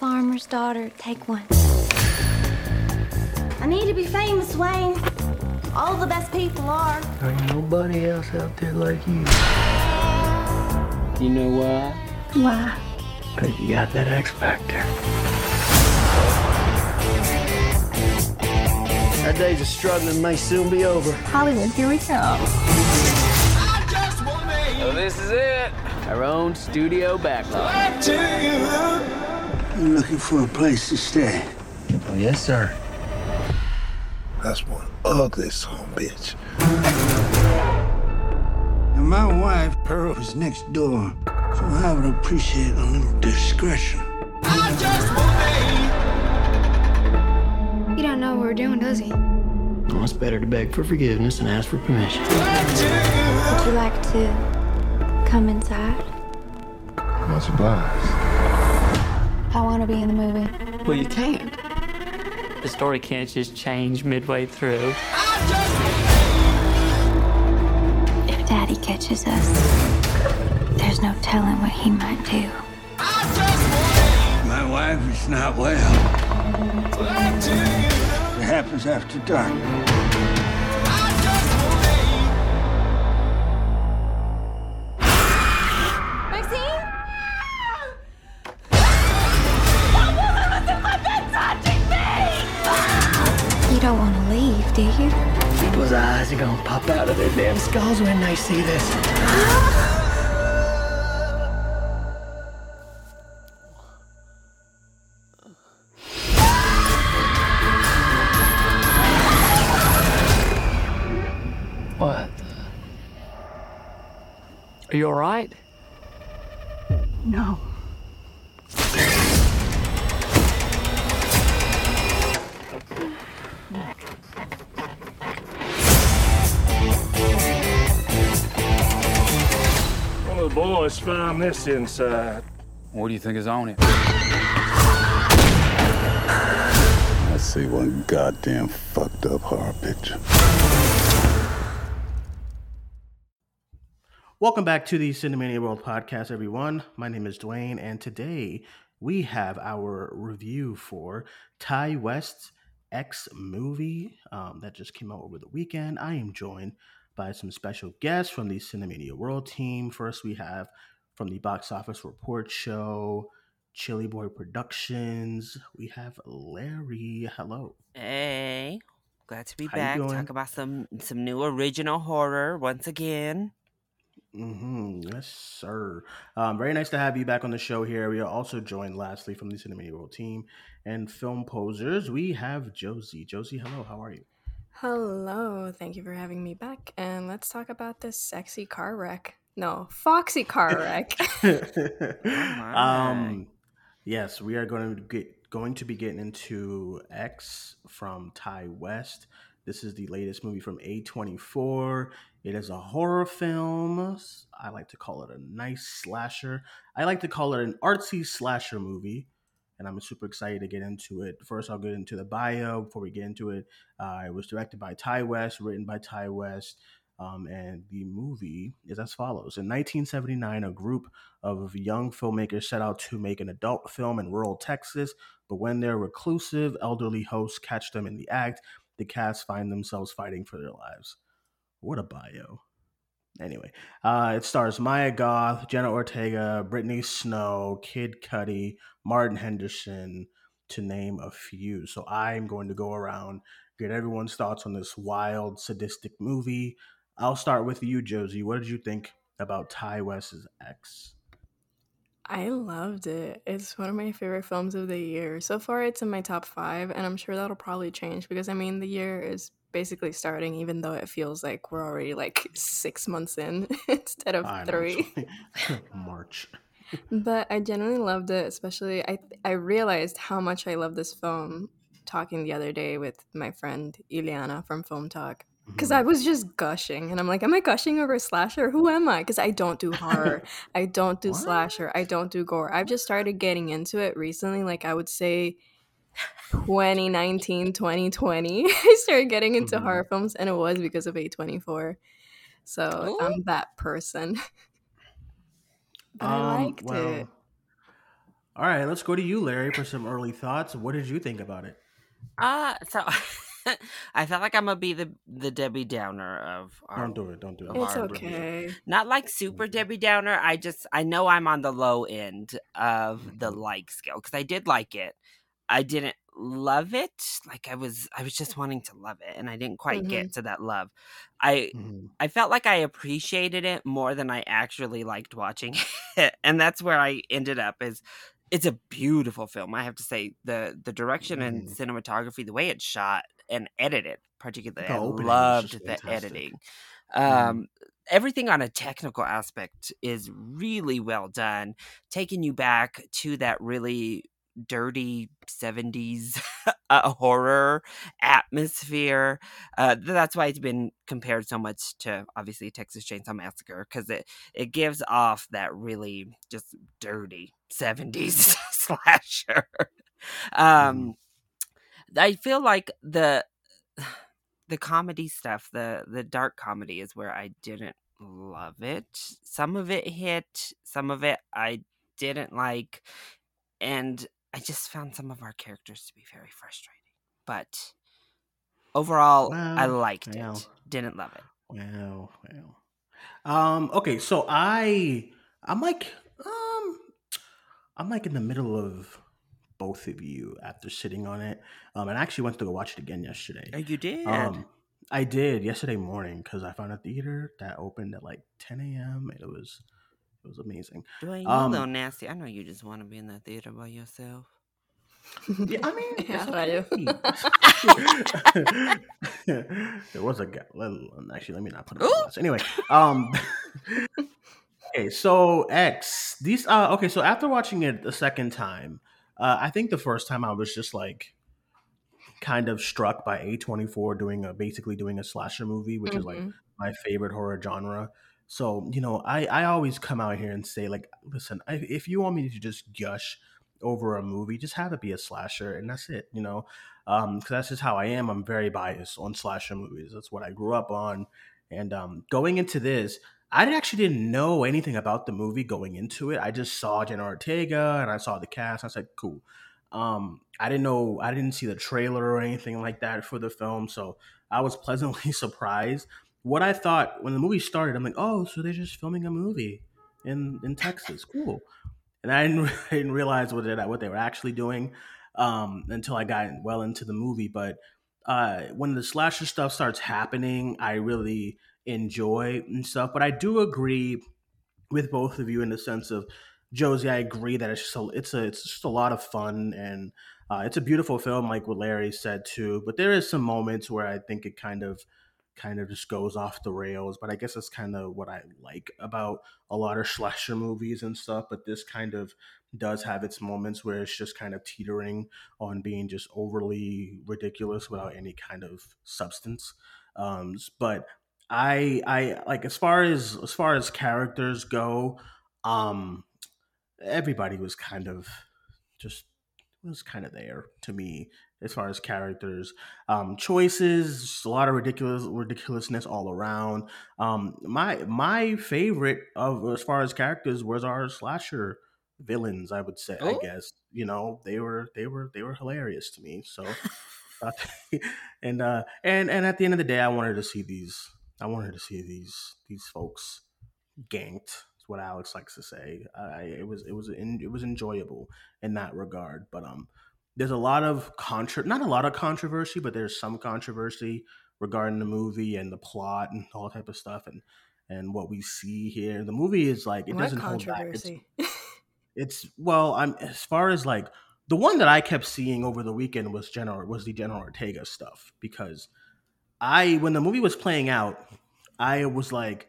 farmer's daughter. Take one. I need to be famous, Wayne. All the best people are. There ain't nobody else out there like you. You know why? Why? Cause you got that X Factor. Our days of struggling may soon be over. Hollywood, here we go. So this is it. Our own studio backlot. You looking for a place to stay? Oh, yes, sir. That's one ugly son of a bitch. And my wife, Pearl, is next door. So I would appreciate a little discretion. He don't know what we're doing, does he? Well, it's better to beg for forgiveness than ask for permission. Would you like to come inside? Much obliged. I want to be in the movie. Well, you can't. The story can't just change midway through. If Daddy catches us, there's no telling what he might do. My wife is not well. It happens after dark. See this. What? Are you all One of the boys found this inside. What do you think is on it? I see one goddamn fucked up horror picture. Welcome back to the Cinemania World Podcast, everyone. My name is Duane, and today we have our review for Ti West's X movie um, that just came out over the weekend. I am joined by some special guests from the Cinemania World team. First, we have from the Box Office Report Show, Chilly Boy Productions. We have Larry. Hello. Hey, glad to be How back. Talk about some some new original horror once again. Mm-hmm. Yes, sir. Um, very nice to have you back on the show here. We are also joined, lastly, from the Cinemania World team and film posers. We have Josie. Josie, hello. How are you? Hello, thank you for having me back. And let's talk about this sexy car wreck. No, foxy car wreck. um, yes, we are going to get going to be getting into X from Ti West. This is the latest movie from A24. It is a horror film. I like to call it a nice slasher. I like to call it an artsy slasher movie. And I'm super excited to get into it. First, I'll get into the bio before we get into it. Uh, it was directed by Ti West, written by Ti West, um, and the movie is as follows. In 1979, a group of young filmmakers set out to make an adult film in rural Texas, but when their reclusive elderly hosts catch them in the act, the cast find themselves fighting for their lives. What a bio. Anyway, uh, it stars Mia Goth, Jenna Ortega, Brittany Snow, Kid Cudi, Martin Henderson, to name a few. So I'm going to go around, get everyone's thoughts on this wild, sadistic movie. I'll start with you, Josie. What did you think about Ti West's X? I loved it. It's one of my favorite films of the year. So far, it's in my top five, and I'm sure that'll probably change because I mean, the year is basically starting, even though it feels like we're already like six months in instead of I know, three. March. but I genuinely loved it. Especially, I I realized how much I love this film. Talking the other day with my friend Ileana from Film Talk, because I was just gushing, and I'm like, "Am I gushing over slasher? Who am I?" Because I don't do horror, I don't do slasher, I don't do gore. I've just started getting into it recently. Like I would say, 2019, 2020, I started getting into Mhm. horror films, and it was because of A24. So I'm that person. But I liked Um, well, it. All right, let's go to you, Larry, for some early thoughts. What did you think about it? Uh so I felt like I'm gonna be the the Debbie Downer of our, Don't do it. Don't do it. It's our review. okay. Not like super Debbie Downer. I just I know I'm on the low end of Mm-hmm. the like scale because I did like it. I didn't love it. Like I was I was just wanting to love it, and I didn't quite get to that love. I Mhm. I felt like I appreciated it more than I actually liked watching it, and that's where I ended up. Is it's a beautiful film. I have to say the the direction and Mhm. cinematography, the way it's shot and edited, particularly, The I loved the fantastic. editing. Mhm. Um, everything on a technical aspect is really well done, taking you back to that really dirty 70s uh, horror atmosphere. Uh, that's why it's been compared so much to obviously Texas Chainsaw Massacre because it, it gives off that really just dirty 70s slasher. Um, I feel like the the comedy stuff, the the dark comedy is where I didn't love it. Some of it hit, some of it I didn't like, and I just found some of our characters to be very frustrating. But overall, I liked well. it. Didn't love it. Wow, wow. Um, okay, so I I'm like um I'm like in the middle of both of you after sitting on it. Um and I actually went to go watch it again yesterday. Oh, you did. Um I did yesterday morning because I found a theater that opened at like 10 a.m. It was it was amazing. Duane, you um, a little nasty. I know you just want to be in that theater by yourself. Yeah, I mean, Yeah, okay. there was a guy. Actually, let me not put him on. Anyway, um, okay, so X. These. Uh, okay, so after watching it the second time, uh, I think the first time I was just like kind of struck by A24 doing a basically doing a slasher movie, which is like Mhm. my favorite horror genre. So, you know, I, I always come out here and say, like, listen, I, if you want me to just gush over a movie, just have it be a slasher, and that's it, you know? Because that's just how I am. I'm very biased on slasher movies. That's what I grew up on. And um, going into this, I actually didn't know anything about the movie going into it. I just saw Jenna Ortega and I saw the cast. I said, cool. Um, I didn't know, I didn't see the trailer or anything like that for the film. So I was pleasantly surprised. What I thought when the movie started, I'm like, oh, so they're just filming a movie in, in Texas. Cool. And I didn't, I didn't realize what they, what they were actually doing um, until I got well into the movie. But uh, when the slasher stuff starts happening, I really enjoy and stuff. But I do agree with both of you in the sense of Josie. I agree that it's just a, it's a it's just a lot of fun and uh, it's a beautiful film, like what Larry said too. But there is some moments where I think it kind of kind of just goes off the rails. But I guess that's kind of what I like about a lot of slasher movies and stuff. But this kind of does have its moments where it's just kind of teetering on being just overly ridiculous without any kind of substance. Um, but I I like as far as as far as characters go, um, everybody was kind of just was kind of there to me as far as characters um choices a lot of ridiculous ridiculousness all around. Um my my favorite of as far as characters was our slasher villains i would say i Oh. guess. You know they were they were they were hilarious to me so uh, and uh and and at the end of the day i wanted to see these i wanted to see these these folks ganked is what alex likes to say. I it was it was in, it was enjoyable in that regard but um there's a lot of contra not a lot of controversy but there's some controversy regarding the movie and the plot and all type of stuff and and what we see here. The movie is like it what doesn't hold back. It's, it's well i'm as far as like the one that i kept seeing over the weekend was general was the Jenna Ortega stuff because i when the movie was playing out i was like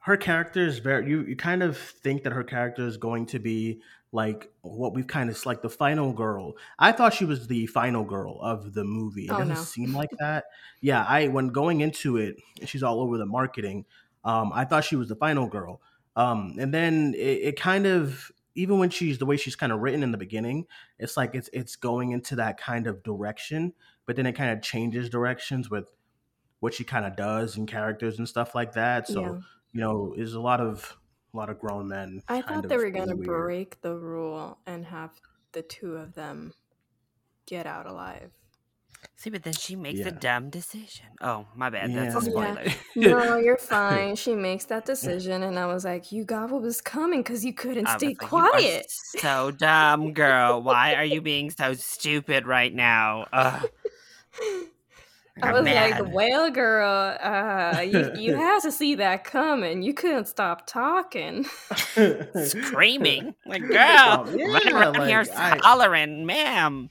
her character is very you, you kind of think that her character is going to be like what we've kind of like the final girl. I thought she was the final girl of the movie. It Oh, doesn't no. seem like that. Yeah i when going into it she's all over the marketing um i thought she was the final girl. Um and then it, it kind of even when she's the way she's kind of written in the beginning it's like it's it's going into that kind of direction but then it kind of changes directions with what she kind of does and characters and stuff like that. So Yeah. you know there's a lot of a lot of grown men I thought they were gonna weird. break the rule and have the two of them get out alive. See, but then she makes Yeah. a dumb decision. Oh, my bad. That's a Yeah. spoiler. No, you're fine. She makes that decision, and I was like, "You got what was coming because you couldn't I stay like, quiet." so dumb, girl. Why are you being so stupid right now? Ugh. I was mad. like, "Well, girl, uh, you you had to see that coming. You couldn't stop talking." screaming like, girl, Um, run yeah, around here like, I- hollering, ma'am.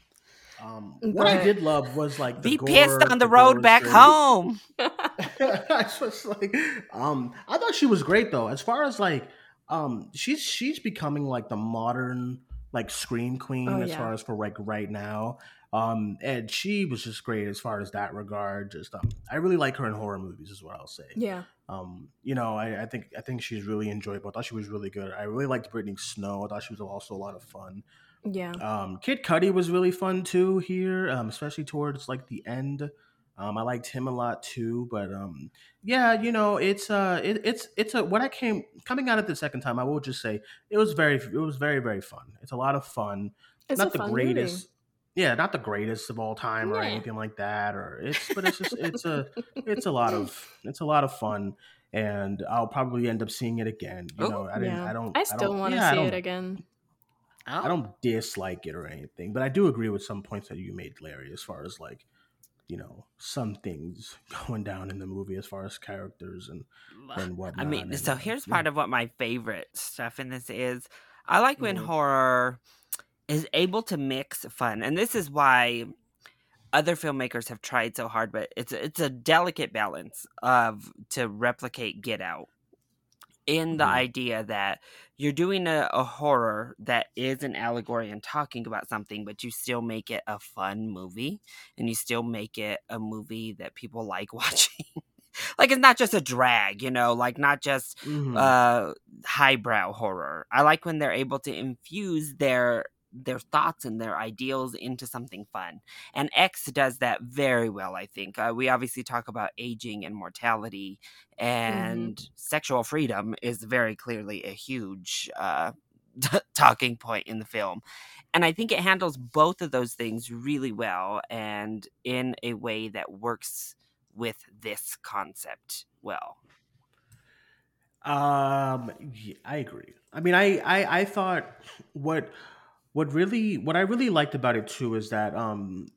Um, what I did love was like the Be gore, pissed on the gore road back great. home. I was like, um, I thought she was great though. As far as like, um, she's she's becoming like the modern like scream queen Oh, as yeah. far as for like right now. Um, and she was just great as far as that regard. Just um, I really like her in horror movies, is what I'll say. yeah, Um, you know, I, I think I think she's really enjoyable. I thought she was really good. I really liked Brittany Snow. I thought she was also a lot of fun. yeah. Um, Kid Cudi was really fun too here, um, especially towards like the end. Um, I liked him a lot too, but um, yeah, you know, it's uh, it, it's it's a when I came coming out of the second time, I will just say it was very it was very very fun. It's a lot of fun. It's not the greatest, movie. Yeah, not the greatest of all time or anything like that, or it's but it's just it's a it's a lot of it's a lot of fun. And I'll probably end up seeing it again. You Oh, know, I didn't. yeah. I don't. I still want to yeah, see it again. I don't dislike it or anything, but I do agree with some points that you made, Larry, as far as like, you know, some things going down in the movie as far as characters and and whatnot. I mean, and, so here's yeah. part of what my favorite stuff in this is. I like when Mhm. horror is able to mix fun, and this is why other filmmakers have tried so hard. But it's it's a delicate balance of to replicate Get Out in the Mhm. idea that you're doing a, a horror that is an allegory and talking about something, but you still make it a fun movie, and you still make it a movie that people like watching. like it's not just a drag, you know, like not just Mhm. uh highbrow horror. I like when they're able to infuse their their thoughts and their ideals into something fun. And X does that very well, I think. Uh, we obviously talk about aging and mortality and sexual freedom is very clearly a huge uh talking point in the film. And I think it handles both of those things really well and in a way that works with this concept well. Um, yeah, I agree. I mean, I, I, I thought what, what really, what I really liked about it too is that, um,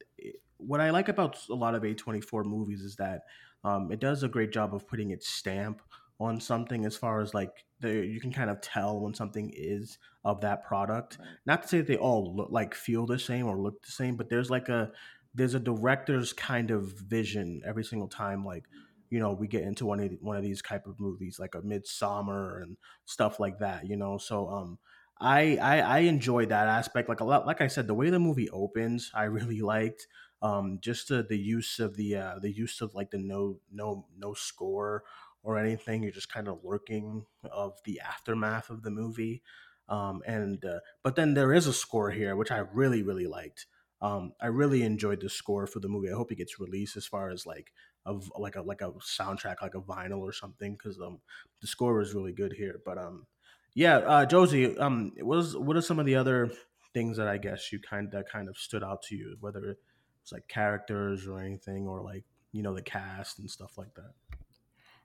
what I like about a lot of A24 movies is that, um, it does a great job of putting its stamp on something as far as like the, you can kind of tell when something is of that product. Not to say that they all look like feel the same or look the same, but there's like a, there's a director's kind of vision every single time, like, you know we get into one of one of these type of movies like a Midsommar and stuff like that you know so um I, I i enjoyed that aspect like a lot like i said the way the movie opens i really liked um just the, the use of the uh the use of like the no no no score or anything. You're just kind of lurking of the aftermath of the movie um and uh, but then there is a score here which i really really liked. Um i really enjoyed the score for the movie. I hope it gets released as far as like of like a like a soundtrack like a vinyl or something because um the score is really good here but um yeah uh josie um what are some of the other things that i guess you kind of kind of stood out to you whether it's like characters or anything or like you know the cast and stuff like that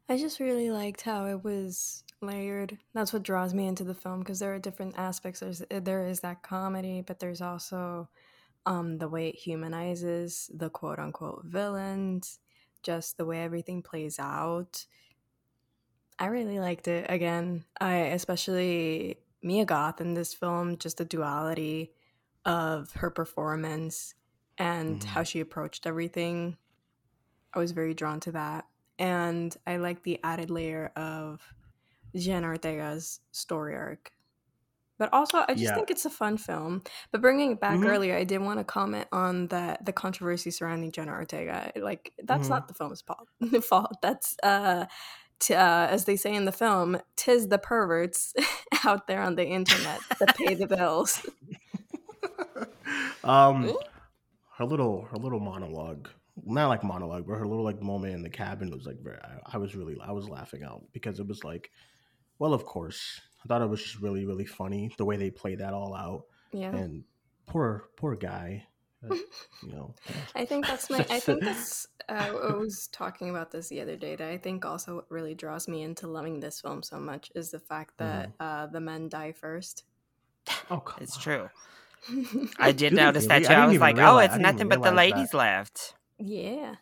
I just really liked how it was layered. That's what draws me into the film because there are different aspects. There's eh, there is that comedy, but there's also um, the way it humanizes the quote unquote villains, just the way everything plays out. I really liked it. Again, I especially Mia Goth in this film, just the duality of her performance and Mhm. how she approached everything. I was very drawn to that. And I like the added layer of Jenna Ortega's story arc. But also, I just Yeah. think it's a fun film. But bringing it back Mhm. earlier, I did want to comment on the the controversy surrounding Jenna Ortega. Like, that's Mhm. not the film's fault. fault. That's uh, t- uh, as they say in the film, tis the perverts out there on the internet that pay the bills. um her little her little monologue not like monologue but her little like moment in the cabin was like very I, I was really i was laughing out because it was like well of course i thought it was just really really funny the way they played that all out Yeah. and poor poor guy. Uh, you know, I think that's my. I think that's. Uh, I was talking about this the other day. That I think also what really draws me into loving this film so much is the fact that uh, the men die first. oh, come It's on. true. I did Do notice really? that I too. I, didn't was even like, oh, it's nothing but the ladies that. left. yeah,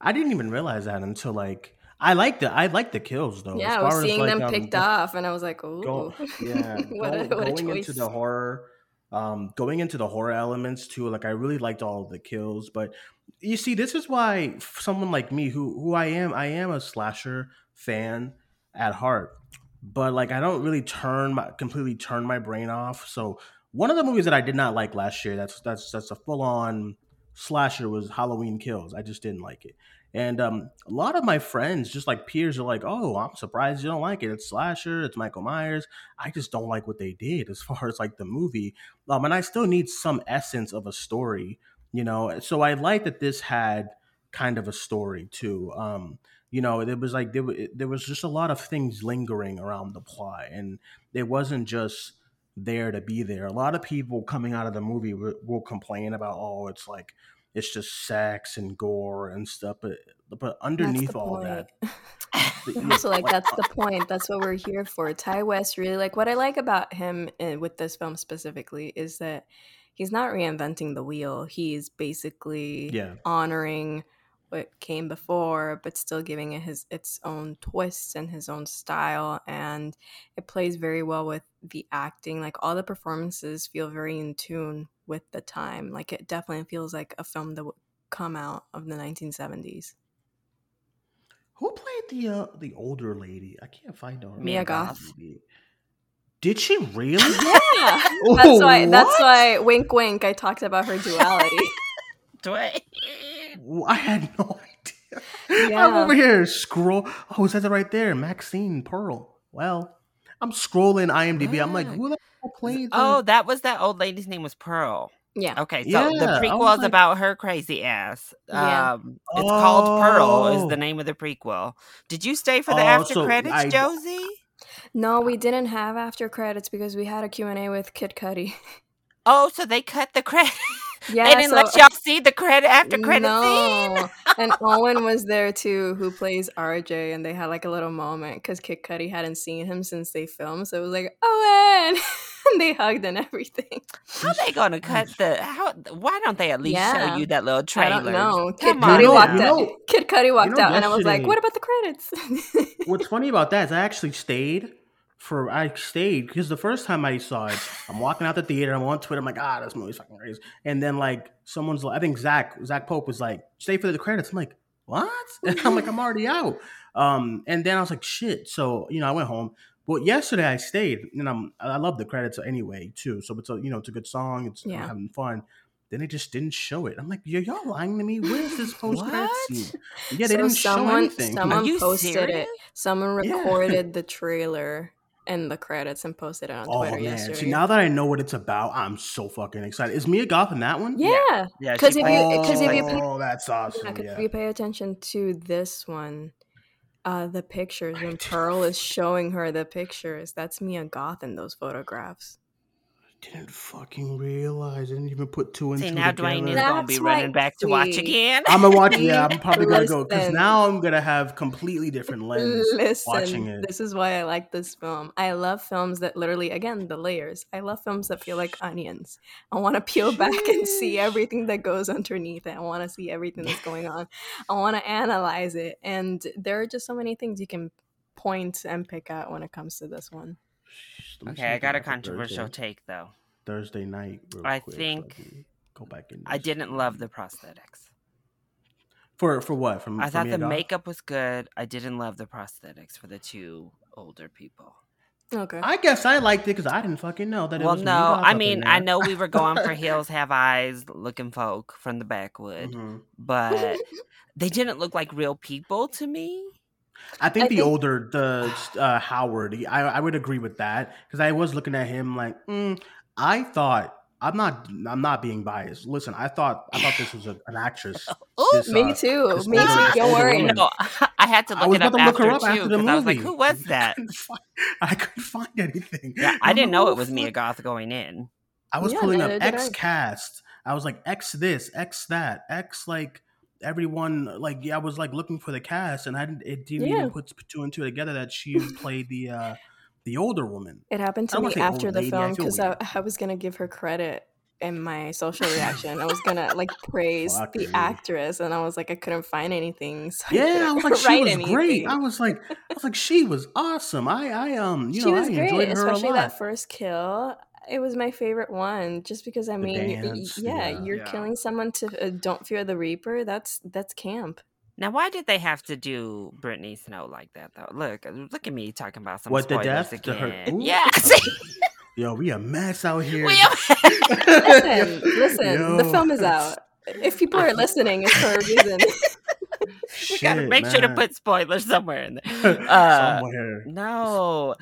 I didn't even realize that until like I like the I like the kills though. yeah. as I was far as, seeing like, them um, picked off, and I was like, oh, yeah, what, a, go- what a going choice. into the horror, um, going into the horror elements too. Like I really liked all the kills, but you see, this is why someone like me, who who I am, I am a slasher fan at heart, but like I don't really turn my completely turn my brain off. So one of the movies that I did not like last year, that's that's that's a full on slasher was Halloween Kills. I just didn't like it. And um, a lot of my friends, just like peers, are like, "Oh, I'm surprised you don't like it. It's slasher. It's Michael Myers. I just don't like what they did as far as like the movie. Um, and I still need some essence of a story, you know. So I like that this had kind of a story too. Um, you know, it was like there, there was just a lot of things lingering around the plot, and it wasn't just there to be there. A lot of people coming out of the movie will, will complain about, oh, it's like it's just sex and gore and stuff, but but underneath all point. that, I'm also like that's the point. That's what we're here for. Ti West really like what I like about him uh, with this film specifically is that he's not reinventing the wheel. He's basically Yeah. honoring what came before, but still giving it his its own twists and his own style, and it plays very well with the acting. Like all the performances feel very in tune with the time. Like it definitely feels like a film that would come out of the 1970s. Who played the uh, the older lady? I can't find her. Mia Goth. Did she really? Yeah, that's why. That's why. Wink, wink. I talked about her duality. Duane. I had no idea. I'm over here scroll. Oh, it says it right there. Maxine Pearl. Well, I'm scrolling IMDb. I'm like, who the hell played? Oh, that was that old lady's name was Pearl. yeah, Okay, so Yeah, the prequel was is like- about her crazy ass. Yeah. Um, it's called Pearl. Is Oh. the name of the prequel. Did you stay for the Oh, after so credits, I- Josie? No, we didn't have after credits because we had a Q and A with Kid Cudi. Oh, so they cut the credit. Yeah, they didn't let y'all see the credit after credit scene. and Owen was there too, who plays RJ, and they had like a little moment because Kid Cudi hadn't seen him since they filmed, so it was like Owen, and they hugged and everything. How they gonna cut the? How? Why don't they at least Yeah. show you that little I trailer? don't know. Kid Come Cudi on, walked you out. Kid Cudi walked know out, and I was like, "What about the credits?" What's funny about that is I actually stayed for I stayed because the first time I saw it, I'm walking out the theater. I'm on Twitter. I'm like, ah, this movie's fucking crazy. And then like someone's like, I think Zach Zach Pope was like, stay for the credits. I'm like, what? And I'm like, I'm already out. Um, and then I was like, shit. So you know, I went home. But yesterday I stayed, and I'm I love the credits anyway too. So it's a you know it's a good song. It's I'm Yeah. having fun. Then they just didn't show it. I'm like, "Y- y'all lying to me? Where's this post credit scene? Yeah, they So didn't show someone- anything. someone- Are you posted it. serious? Someone Yeah. recorded the trailer and the credits and posted it on Oh Twitter man! yesterday. See, now that I know what it's about, I'm so fucking excited. Is Mia Goth in that one? yeah, Yeah, because she if you played- because she if you pay, oh, that's awesome. yeah, 'cause Yeah. if you pay attention to this one, uh, the pictures I when Pearl is showing her the pictures, that's Mia Goth in those photographs. Didn't fucking realize. I didn't even put two and See two now, together. Duane is gonna be That's running why- back to watch again. I'm gonna watch. Yeah, I'm probably gonna go because now I'm gonna have completely different lens watching it. this is why I like this film. I love films that literally, again, the layers. I love films that feel like onions. I want to peel back and see everything that goes underneath it. I want to see everything that's going on. I want to analyze it. And there are just so many things you can point and pick out when it comes to this one. Let me see Okay, I got a controversial Thursday, take though. Thursday night. real I quick, so think can go back in. I didn't love the prosthetics. for for what from. I from thought the Goth? makeup was good. I didn't love the prosthetics for the two older people. Okay. I guess I liked it because I didn't fucking know that. it Well, was no, I mean, I know we were going for Hills Have Eyes looking folk from the backwood, Mhm. but they didn't look like real people to me. I think I the think- older the uh, Howard, he- I I would agree with that because I was looking at him like mm, I thought I'm not I'm not being biased. Listen, I thought I thought this was a, an actress. Ooh, This, Me uh, too. Me older- too. Don't worry. No, I had to I look was it up about to look after her up too after the because I was like, "Who was that?" couldn't find, I couldn't find anything. Yeah, I I'm didn't like, know it was the Mia? Goth going in. I was Yeah, pulling up neither did X I. cast. I was like X this, X that, X like everyone. Like yeah, I was like looking for the cast, and I didn't. It didn't Yeah. even put two and two together that she played the uh the older woman. It happened I to me wanna say old after the lady, film because I, weird. I was gonna give her credit in my social reaction. I was gonna like praise Fuck the you. actress, and I was like, I couldn't find anything. So Yeah, I couldn't was like, she was anything. great. I was like, I was like, she was awesome. I, I um, you she know, I great, enjoyed her a lot. that first kill. It was my favorite one, just because I The mean, y- y- dance, yeah, yeah. you're Yeah. killing someone to uh, "Don't Fear the Reaper." That's that's camp. Now, why did they have to do Brittany Snow like that, though? Look, look at me talking about some What, the spoilers death to her- again. Ooh. Yeah, Yo, we a mess out here. we are- Listen, listen, the film is out. If people are listening, it's for a reason. we gotta Shit, make sure to put spoilers somewhere in there. Uh, somewhere. No,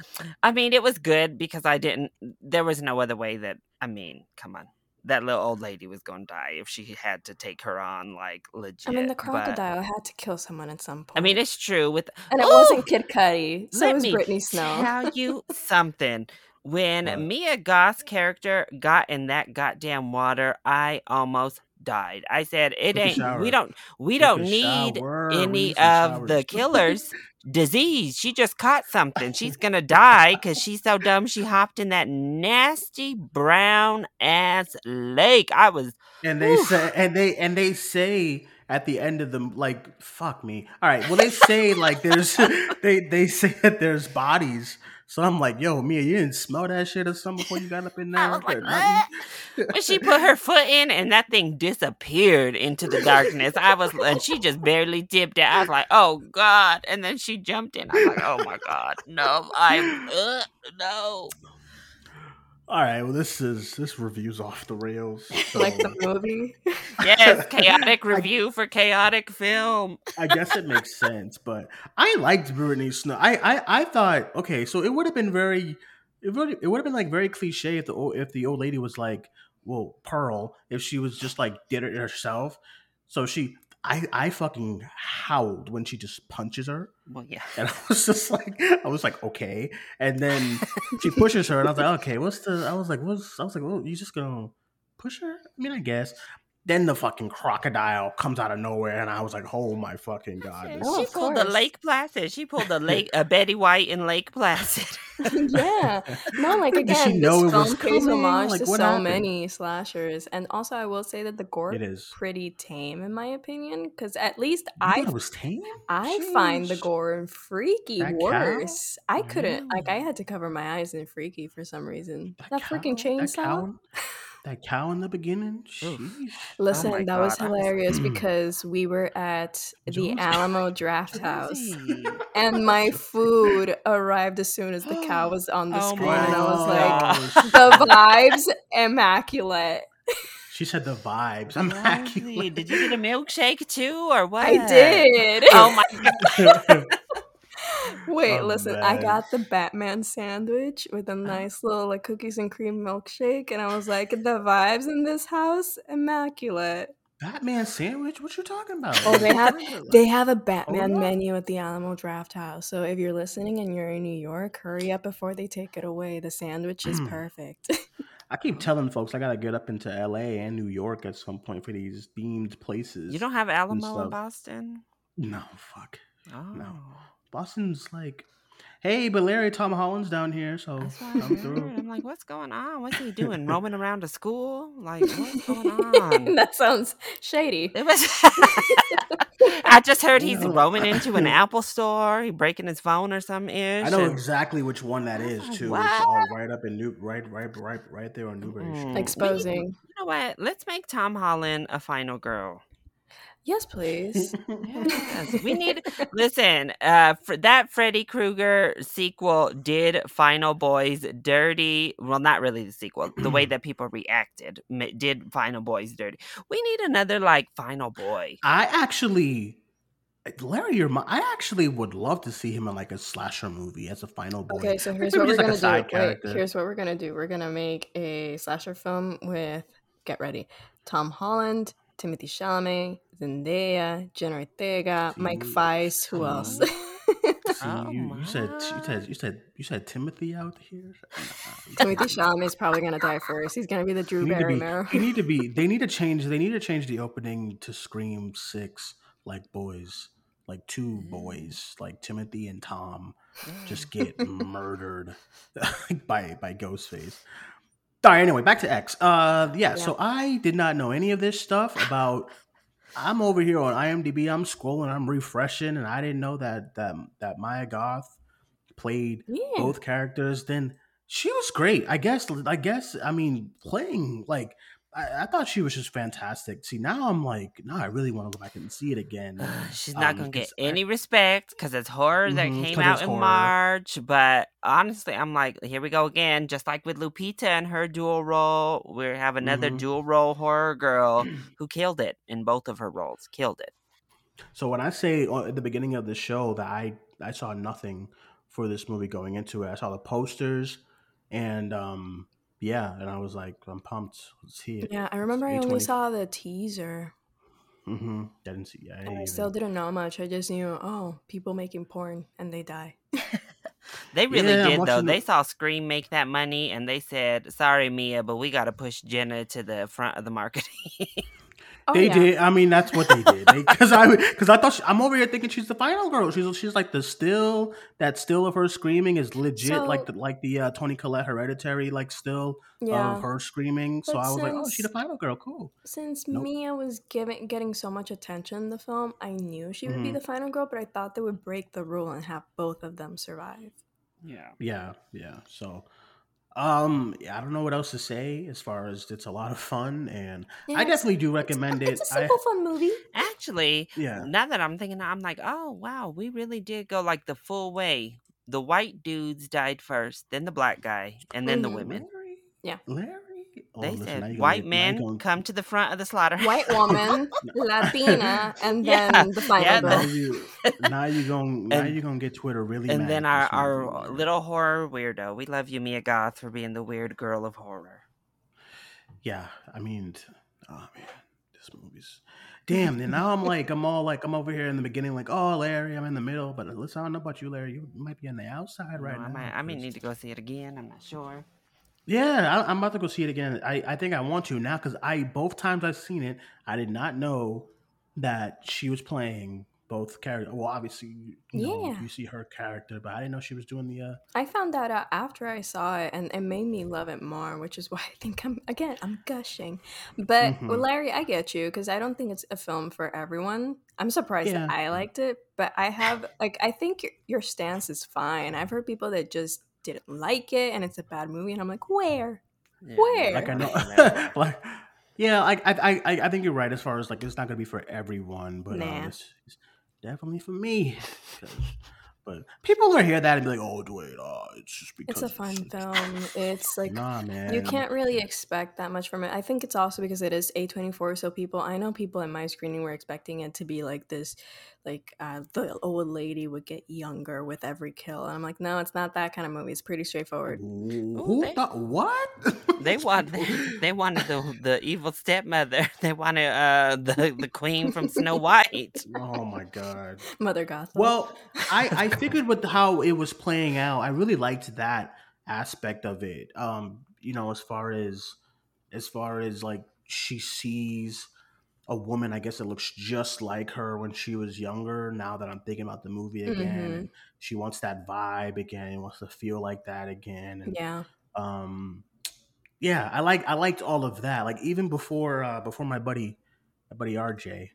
I mean it was good because I didn't. There was no other way that I mean, come on, that little old lady was gonna die if she had to take her on like legit. I mean, the but- crocodile had to kill someone at some point. I mean, it's true with and it Ooh! wasn't Kid Cudi, so Let it was me Brittany Snow. Tell you something. When What? Mia Goth's character got in that goddamn water, I almost died. I said, "It ain't. We don't. We Took don't need shower. Any of the killers." Disease. She just caught something. She's gonna die because she's so dumb. She hopped in that nasty brown ass lake. I was And they Oof. say, and they, and they say at the end of the like, fuck me. All right. Well, they say like there's, they, they say that there's bodies. So I'm like, yo, Mia, you didn't smell that shit or something before you got up in there. I was like, nothing? when she put her foot in and that thing disappeared into the darkness, I was and she just barely dipped it. I was like, oh god! And then she jumped in. I was like, oh my god, no, I'm uh, no. All right. Well, this is this review's off the rails. like the movie. Yes, chaotic review for chaotic film. I guess it makes sense. But I liked Brittany Snow. I, I, I thought, okay, so it would have been very, it would, it would have been like very cliche if the old, if the old lady was like, well, Pearl, if she was just like did it herself. So she, I, I fucking howled when she just punches her. Well, yeah. And I was just like, I was like, okay. And then she pushes her, and I was like, okay, what's the? I was like, what's? I was like, well, you just gonna push her? I mean, I guess. Then the fucking crocodile comes out of nowhere, and I was like, oh my fucking god! Yeah, this Oh, she of pulled the. Lake Placid. She pulled the Lake uh, Betty White in Lake Placid. yeah, no, like Did she again, know this it was film pays homage Like, to so happened? many slashers, and also I will say that the gore It is. pretty tame in my opinion, because at least You I it was tame. I find the Sheesh. gore freaky That cow? worse. I couldn't like I had to cover my eyes in freaky for some reason. That, cow- freaking That chainsaw. Cow, that cow in the beginning. Oof. Listen, oh my that was God, was- hilarious mm. because we were at the Alamo Draft House. And my food arrived as soon as the cow was on the Oh screen, and I was like, the vibes immaculate. She said the vibes. Josie, Immaculate. Did you get a milkshake too, or what? I did. Oh my god! Wait, Oh, listen, I got the Batman sandwich with a nice little like cookies and cream milkshake, and I was like, the vibes in this house, immaculate. Batman sandwich? What you talking about? Oh, they have they have a Batman yeah? menu at the Alamo Drafthouse. So if you're listening and you're in New York, hurry up before they take it away. The sandwich is Mm. perfect. I keep telling folks I gotta get up into LA and New York at some point for these themed places. You don't have Alamo in Boston? No, fuck. Oh, Boston's like, hey, but Larry Tom Holland's down here, so that's I come heard. through. I'm like, what's going on? What's he doing? Roaming around to school? Like, what's going on? that sounds shady. It was. I just heard he's No. roaming into an Apple store. He breaking his phone or some ish. I know and- exactly which one that is too. what? It's all right up in New, right, right, right, right there on Newbury. Mm. Street. Exposing. You know what? Let's make Tom Holland a final girl. Yes, please. Yes, we need. Listen, uh, for that Freddy Krueger sequel did Final Boys dirty. Well, not really the sequel. The way that people reacted did Final Boys dirty. We need another like Final Boy. I actually, Larry, your mom, I actually would love to see him in like a slasher movie as a final boy. Okay, so here's maybe what we're like, gonna side do. Wait, here's what we're gonna do. We're gonna make a slasher film with get ready, Tom Holland, Timothy Chalamet, Zendaya, Jenna Ortega, Mike Jeez, Faist. Who else? See, Oh, you, you said you said you said you said Timothy out here. Timothy Chalamet is probably gonna die first. He's gonna be the Drew You need to be. Barrymore. You need to be. They need to change. They need to change the opening to Scream Six, like boys, like two boys, mm. like Timothy and Tom, just get murdered by by Ghostface. All right. Anyway, back to X. Uh, yeah, So I did not know any of this stuff about. I'm over here on IMDb. I'm scrolling. I'm refreshing, and I didn't know that that that Mia Goth played Yeah. both characters. Then she was great. I guess. I guess. I mean, playing like I, I thought she was just fantastic. See, now I'm like, now I really want to go back and see it again. She's not Um, gonna get I- any respect because it's horror that Mhm, came out in horror. March. But honestly, I'm like, here we go again. Just like with Lupita and her dual role, we have another Mhm. dual role horror girl who killed it in both of her roles. Killed it. So when I say uh, at the beginning of the show that I I saw nothing for this movie going into it, I saw the posters, and um yeah, and I was like, I'm pumped. Let's see it. Yeah, I remember I only saw the teaser. Mm-hmm. I didn't see. I, didn't I still didn't know much. I just knew, oh, people making porn and they die. They really Yeah, did though. the- They saw Scream make that money, and they said, "Sorry, Mia, but we got to push Jenna to the front of the marketing." Oh, they yeah. did. I mean, that's what they did. Because I, because I thought she, I'm over here thinking she's the final girl. She's she's like the still that still of her screaming is legit, like the like the uh, Toni Collette hereditary like still Yeah. of her screaming. So I was like, oh, she's the final girl. Cool. Since Nope. Mia was giving getting so much attention in the film, I knew she would be Mhm. the final girl, but I thought they would break the rule and have both of them survive. yeah. Yeah, yeah. So, um, I don't know what else to say as far as it's a lot of fun, and Yeah, I definitely do recommend it. It's a simple, fun movie. Actually, yeah, now that I'm thinking, I'm like, oh wow, we really did go like the full way. The white dudes died first, then the black guy, and then the Mhm. women. Larry, Yeah. Larry. Oh, They listen, said, you're "White get- men, you're gonna- come to the front of the slaughterhouse." White woman, Latina, and Yeah, then the final yeah, girl. now you now you gonna now And- you're gonna get Twitter really and mad then our our little horror weirdo. We love you, Mia Goth, for being the weird girl of horror. yeah. I mean, oh man, this movie's damn. Then now I'm like I'm all like I'm over here in the beginning like oh Larry, I'm in the middle, but uh, listen, I don't know about you, Larry. You might be on the outside right No, I now. might I may need to go see it again. I'm not sure. Yeah, I, I'm about to go see it again. I, I think I want to now because I both times I've seen it, I did not know that she was playing both characters. Well, obviously, you know, Yeah. you see her character, but I didn't know she was doing the. Uh, I found that out after I saw it, and it made me love it more, which is why I think I'm again I'm gushing. But well, Mhm. Larry, I get you because I don't think it's a film for everyone. I'm surprised Yeah. that I liked it, but I have like I think your, your stance is fine. I've heard people that just didn't like it, and it's a bad movie, and I'm like, where? Yeah, Where? like I know, like yeah, I, I I I think you're right as far as like it's not gonna be for everyone, but um, it's, it's definitely for me But people are hear that and be like, "Oh, Duane, oh, it's just because It's a fun film. It's like Nah, man. you can't really expect that much from it. I think it's also because it is A24, so people I know people in my screening were expecting it to be like this like uh, the old lady would get younger with every kill. And I'm like, no, it's not that kind of movie. It's pretty straightforward. Who they- thought what? They want they wanted the the evil stepmother. They wanted uh the the queen from Snow White. oh my god. Mother Gothel. Well, I I figured with how it was playing out, I really liked that aspect of it. Um, you know, as far as as far as like she sees a woman, I guess it looks just like her when she was younger. Now that I'm thinking about the movie again, Mhm. she wants that vibe again, wants to feel like that again, and yeah. um yeah i like i liked all of that like even before uh before my buddy my buddy rj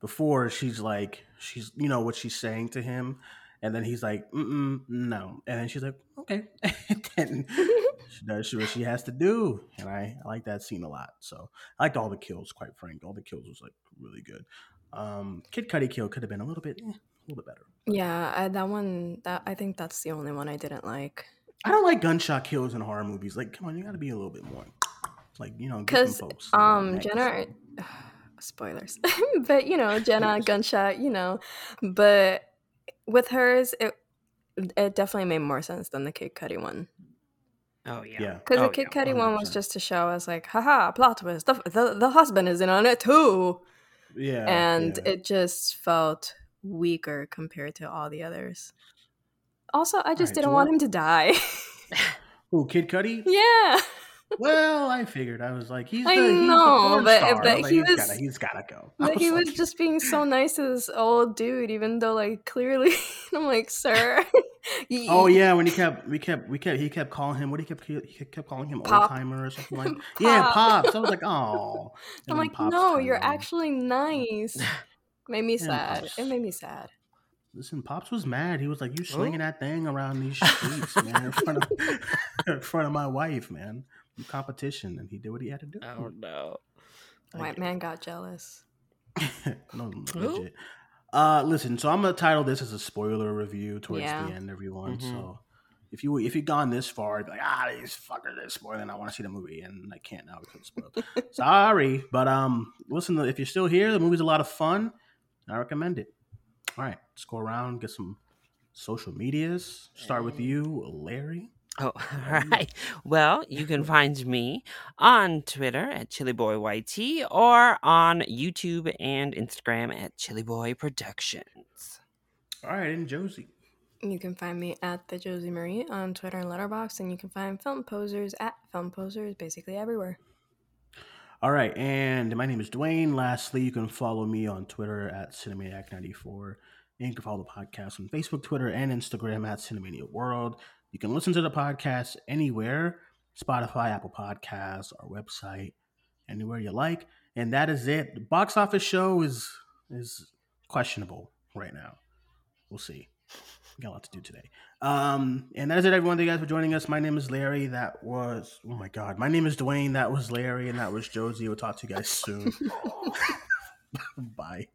before she's like she's you know what she's saying to him and then he's like Mm-mm, no and then she's like okay and then she does what she has to do and i i like that scene a lot so i liked all the kills quite frank all the kills was like really good um Kid Cudi kill could have been a little bit eh, a little bit better Yeah, I, that one that I think that's the only one I didn't like. I don't like gunshot kills in horror movies. Like, come on, you got to be a little bit more, like, you know, Cuz some folks. a little um. Jenna spoilers. but you know, Jenna gunshot, you know, but with hers it it definitely made more sense than the Kid Cudi one. Oh yeah. Yeah. Because Oh, the Kid yeah. Cudi one was just to show us like, haha, plot twist. The, the, the husband is in on it too. Yeah, and yeah. it just felt weaker compared to all the others. Also, I just right, didn't so want what- him to die. Oh, Kid Cudi. yeah. Well, I figured I was like, he's the, I he's the know, porn but- but Like, he was. Gotta, he's gotta go. I But he was just being so nice to this old dude, even though like clearly I'm like, sir. Oh yeah, when he kept, we kept, we kept, he kept calling him. What he kept, he kept calling him old timer or something like. Yeah, pops. I was like, oh. I'm like, no, you're actually nice. Made me sad. Pops. It made me sad. Listen, pops was mad. He was like, "You oh. slinging that thing around these streets, man, in front of, in front of my wife, man, competition." And he did what he had to do. Oh no. I White man got jealous. no, legit. Uh, listen. So I'm gonna title this as a spoiler review towards Yeah. the end, everyone. Mhm. So if you if you've gone this far, be like, ah, these fuckers are spoiling. I want to see the movie, and I can't now because it's spoiled. Sorry, but um, listen. If you're still here, the movie's a lot of fun. I recommend it. All right, let's go around get some social medias. Start with you, Larry. Oh, all mm-hmm. right. Well, you can find me on Twitter at ChiliBoyYT or on YouTube and Instagram at Chilly Boy Productions. All right, and Josie. You can find me at the Josie Marie on Twitter and Letterboxd, and you can find Film Posers at Film Posers basically everywhere. All right, and my name is Duane. Lastly, you can follow me on Twitter at Cinemaniac94. And you can follow the podcast on Facebook, Twitter, and Instagram at Cinemania World. You can listen to the podcast anywhere Spotify, Apple Podcasts, our website, anywhere you like. And that is it. The box office show is is questionable right now. We'll see. We got a lot to do today. Um, and that is it, everyone. Thank you guys for joining us. My name is Larry. That was oh my god. My name is Duane. That was Larry, and that was Josie. We'll talk to you guys soon. Bye.